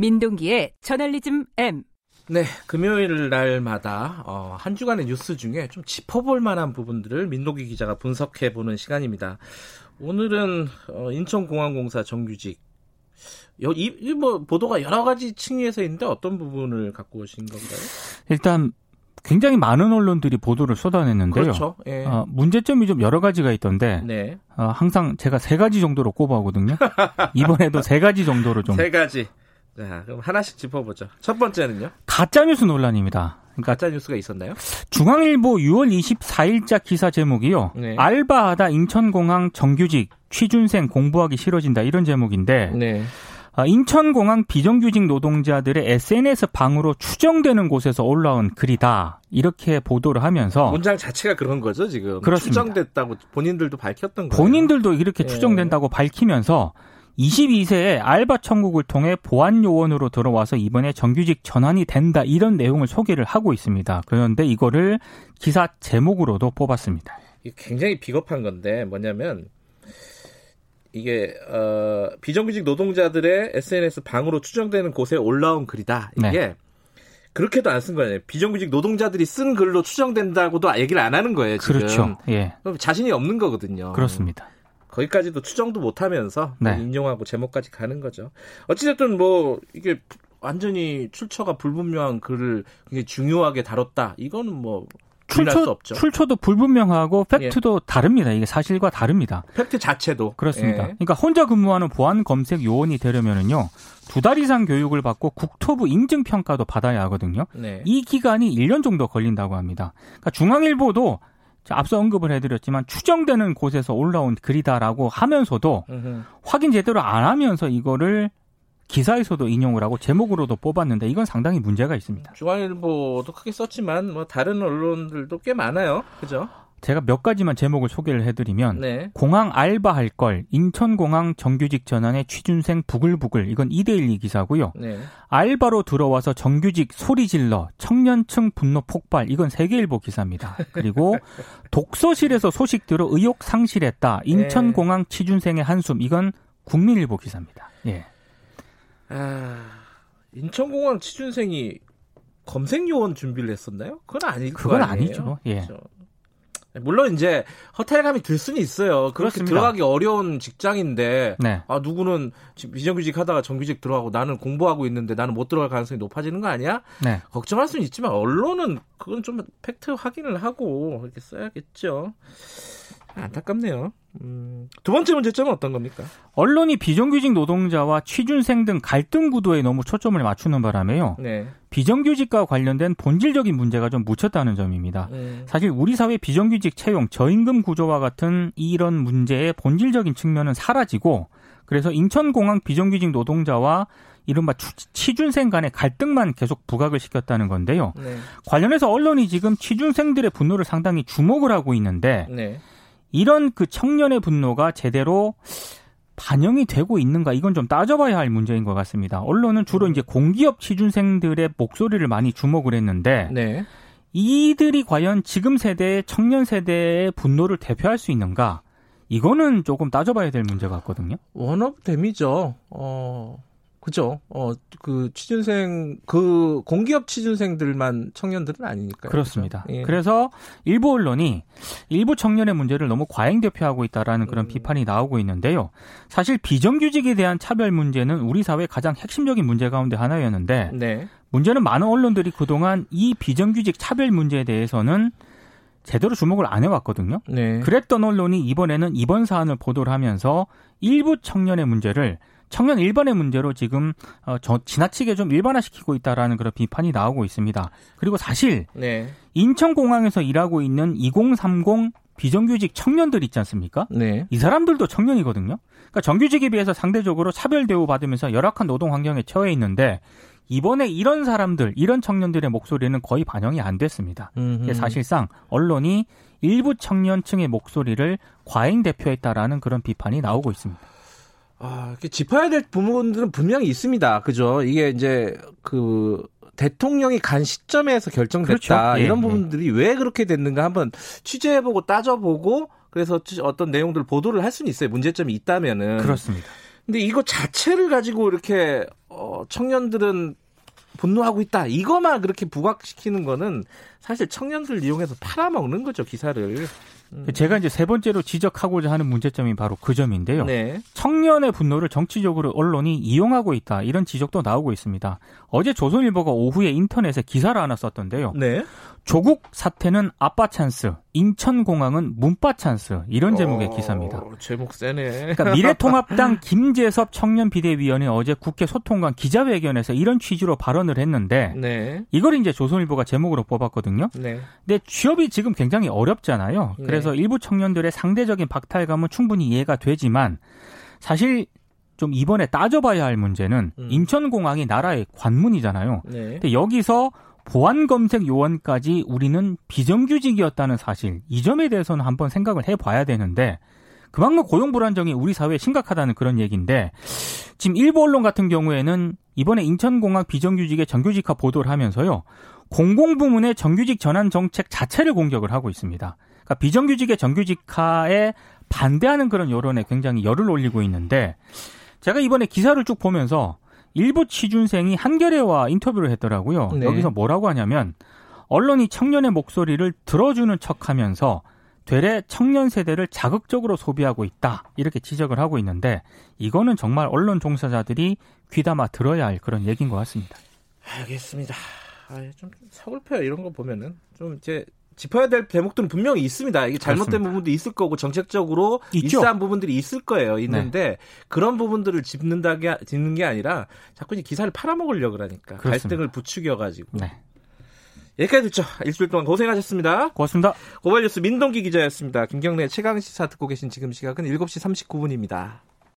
민동기의 저널리즘 M. 네, 금요일 날마다 어, 한 주간의 뉴스 중에 좀 짚어볼 만한 부분들을 민동기 기자가 분석해 보는 시간입니다. 오늘은 어, 인천공항공사 정규직 이, 이, 뭐 보도가 여러 가지 층위에서 있는데 어떤 부분을 갖고 오신 건가요? 일단 굉장히 많은 언론들이 보도를 쏟아냈는데요. 그렇죠. 예. 어, 문제점이 좀 여러 가지가 있던데 네. 어, 항상 제가 세 가지 정도로 꼽아오거든요. 이번에도 세 가지 정도로 좀. 세 가지. 자, 그럼 하나씩 짚어보죠. 첫 번째는요? 가짜뉴스 논란입니다. 그러니까 가짜 뉴스가 있었나요? 중앙일보 6월 24일자 기사 제목이요. 네. 알바하다 인천공항 정규직 취준생 공부하기 싫어진다 이런 제목인데 네. 아, 인천공항 비정규직 노동자들의 SNS 방으로 추정되는 곳에서 올라온 글이다. 이렇게 보도를 하면서 문장 자체가 그런 거죠, 지금. 그렇습니다. 추정됐다고 본인들도 밝혔던 거예요. 본인들도 이렇게 예. 추정된다고 밝히면서 22세에 알바 천국을 통해 보안 요원으로 들어와서 이번에 정규직 전환이 된다 이런 내용을 소개를 하고 있습니다. 그런데 이거를 기사 제목으로도 뽑았습니다. 이게 굉장히 비겁한 건데 뭐냐면 이게 어, 비정규직 노동자들의 SNS 방으로 추정되는 곳에 올라온 글이다. 이게 네. 그렇게도 안 쓴 거예요. 비정규직 노동자들이 쓴 글로 추정된다고도 얘기를 안 하는 거예요. 지금. 그렇죠. 예. 그럼 자신이 없는 거거든요. 그렇습니다. 거기까지도 추정도 못하면서 네. 인용하고 제목까지 가는 거죠. 어찌됐든 뭐 이게 완전히 출처가 불분명한 글을 굉장히 중요하게 다뤘다. 이거는 뭐 출처. 출처도 불분명하고 팩트도 다릅니다. 이게 사실과 다릅니다. 팩트 자체도 그렇습니다. 예. 그러니까 혼자 근무하는 보안 검색 요원이 되려면은요. 두 달 이상 교육을 받고 국토부 인증 평가도 받아야 하거든요. 네. 이 기간이 1년 정도 걸린다고 합니다. 그러니까 중앙일보도 자, 앞서 언급을 해드렸지만 추정되는 곳에서 올라온 글이다라고 하면서도 음흠. 확인 제대로 안 하면서 이거를 기사에서도 인용을 하고 제목으로도 뽑았는데 이건 상당히 문제가 있습니다. 중앙일보도 크게 썼지만 뭐 다른 언론들도 꽤 많아요. 그죠? 제가 몇 가지만 제목을 소개를 해드리면 네. 공항 알바할 걸 인천공항 정규직 전환의 취준생 부글부글 이건 2대1 기사고요. 네. 알바로 들어와서 정규직 소리 질러 청년층 분노 폭발 이건 세계일보 기사입니다. 그리고 독서실에서 소식 들어 의욕 상실했다 인천공항 취준생의 한숨 이건 국민일보 기사입니다. 예. 아, 인천공항 취준생이 검색 요원 준비를 했었나요? 그건 거 그건 아니에요. 아니죠. 예. 그렇죠. 물론 이제 허탈감이 들 수는 있어요. 그렇게 그렇습니다. 들어가기 어려운 직장인데 네. 아 누구는 비정규직 하다가 정규직 들어가고 나는 공부하고 있는데 나는 못 들어갈 가능성이 높아지는 거 아니야? 네. 걱정할 수는 있지만 언론은 그건 좀 팩트 확인을 하고 이렇게 써야겠죠. 안타깝네요. 음, 두 번째 문제점은 어떤 겁니까? 언론이 비정규직 노동자와 취준생 등 갈등 구도에 너무 초점을 맞추는 바람에요. 네. 비정규직과 관련된 본질적인 문제가 좀 묻혔다는 점입니다. 음, 사실 우리 사회 비정규직 채용, 저임금 구조와 같은 이런 문제의 본질적인 측면은 사라지고 그래서 인천공항 비정규직 노동자와 이른바 추- 취준생 간의 갈등만 계속 부각을 시켰다는 건데요. 네. 관련해서 언론이 지금 취준생들의 분노를 상당히 주목을 하고 있는데 네. 이런 그 청년의 분노가 제대로 반영이 되고 있는가 이건 좀 따져봐야 할 문제인 것 같습니다. 언론은 주로 이제 공기업 취준생들의 목소리를 많이 주목을 했는데 네. 이들이 과연 지금 세대의 청년 세대의 분노를 대표할 수 있는가? 이거는 조금 따져봐야 될 문제 같거든요. 원업 댐이죠. 어, 그죠. 어, 그 취준생, 그 공기업 취준생들만 청년들은 아니니까요. 그렇습니다. 그죠? 예. 그래서 일부 언론이 일부 청년의 문제를 너무 과잉 대표하고 있다라는 그런 음. 비판이 나오고 있는데요. 사실 비정규직에 대한 차별 문제는 우리 사회 가장 핵심적인 문제 가운데 하나였는데 네. 문제는 많은 언론들이 그동안 이 비정규직 차별 문제에 대해서는 제대로 주목을 안 해왔거든요. 네. 그랬던 언론이 이번에는 이번 사안을 보도를 하면서 일부 청년의 문제를 청년 일반의 문제로 지금 어, 저, 지나치게 좀 일반화시키고 있다라는 그런 비판이 나오고 있습니다. 그리고 사실 네. 인천공항에서 일하고 있는 2030 비정규직 청년들 있지 않습니까? 네. 이 사람들도 청년이거든요. 그러니까 정규직에 비해서 상대적으로 차별 대우 받으면서 열악한 노동 환경에 처해 있는데 이번에 이런 사람들, 이런 청년들의 목소리는 거의 반영이 안 됐습니다. 사실상 언론이 일부 청년층의 목소리를 과잉 대표했다라는 그런 비판이 나오고 있습니다. 아, 짚어야 될 부분들은 분명히 있습니다. 그죠? 이게 이제 그 대통령이 간 시점에서 결정됐다. 그렇죠. 예, 이런 예. 부분들이 왜 그렇게 됐는가 한번 취재해보고 따져보고 그래서 어떤 내용들을 보도를 할 수는 있어요. 문제점이 있다면은. 그렇습니다. 근데 이거 자체를 가지고 이렇게 어, 청년들은 분노하고 있다. 이거만 그렇게 부각시키는 거는 사실 청년들 이용해서 팔아먹는 거죠, 기사를. 음. 제가 이제 세 번째로 지적하고자 하는 문제점이 바로 그 점인데요. 네. 청년의 분노를 정치적으로 언론이 이용하고 있다. 이런 지적도 나오고 있습니다. 어제 조선일보가 오후에 인터넷에 기사를 하나 썼던데요. 네. 조국 사태는 아빠 찬스, 인천공항은 문빠 찬스 이런 제목의 어, 기사입니다. 제목 세네. 그러니까 미래통합당 김재섭 청년 비대위원회 어제 국회 소통관 기자회견에서 이런 취지로 발언을 했는데 네. 이걸 이제 조선일보가 제목으로 뽑았거든요. 네. 근데 취업이 지금 굉장히 어렵잖아요. 네. 그래서 일부 청년들의 상대적인 박탈감은 충분히 이해가 되지만 사실 좀 이번에 따져봐야 할 문제는 음. 인천공항이 나라의 관문이잖아요. 네. 근데 여기서 보안 검색 요원까지 우리는 비정규직이었다는 사실 이 점에 대해서는 한번 생각을 해봐야 되는데 그만큼 고용 불안정이 우리 사회에 심각하다는 그런 얘기인데 지금 일부 언론 같은 경우에는 이번에 인천공항 비정규직의 정규직화 보도를 하면서요 공공부문의 정규직 전환 정책 자체를 공격을 하고 있습니다. 그러니까 비정규직의 정규직화에 반대하는 그런 여론에 굉장히 열을 올리고 있는데 제가 이번에 기사를 쭉 보면서 일부 취준생이 한겨레와 인터뷰를 했더라고요. 네. 여기서 뭐라고 하냐면 언론이 청년의 목소리를 들어주는 척하면서 되레 청년 세대를 자극적으로 소비하고 있다 이렇게 지적을 하고 있는데 이거는 정말 언론 종사자들이 귀담아 들어야 할 그런 얘기인 것 같습니다. 알겠습니다. 아, 좀 서글퍼요 이런 거 보면은 좀 이제 짚어야 될 대목들은 분명히 있습니다. 이게 잘못된 그렇습니다. 부분도 있을 거고 정책적으로 있어한 부분들이 있을 거예요. 있는데 네. 그런 부분들을 짚는다게 짚는 게 아니라 자꾸 이제 기사를 팔아먹으려고 그러니까 그렇습니다. 갈등을 부추겨 가지고. 네. 여기까지 듣죠. 일주일 동안 고생하셨습니다. 고맙습니다. 고발뉴스 민동기 기자였습니다. 김경래 최강 시사 듣고 계신 지금 시각은 7시 39분입니다.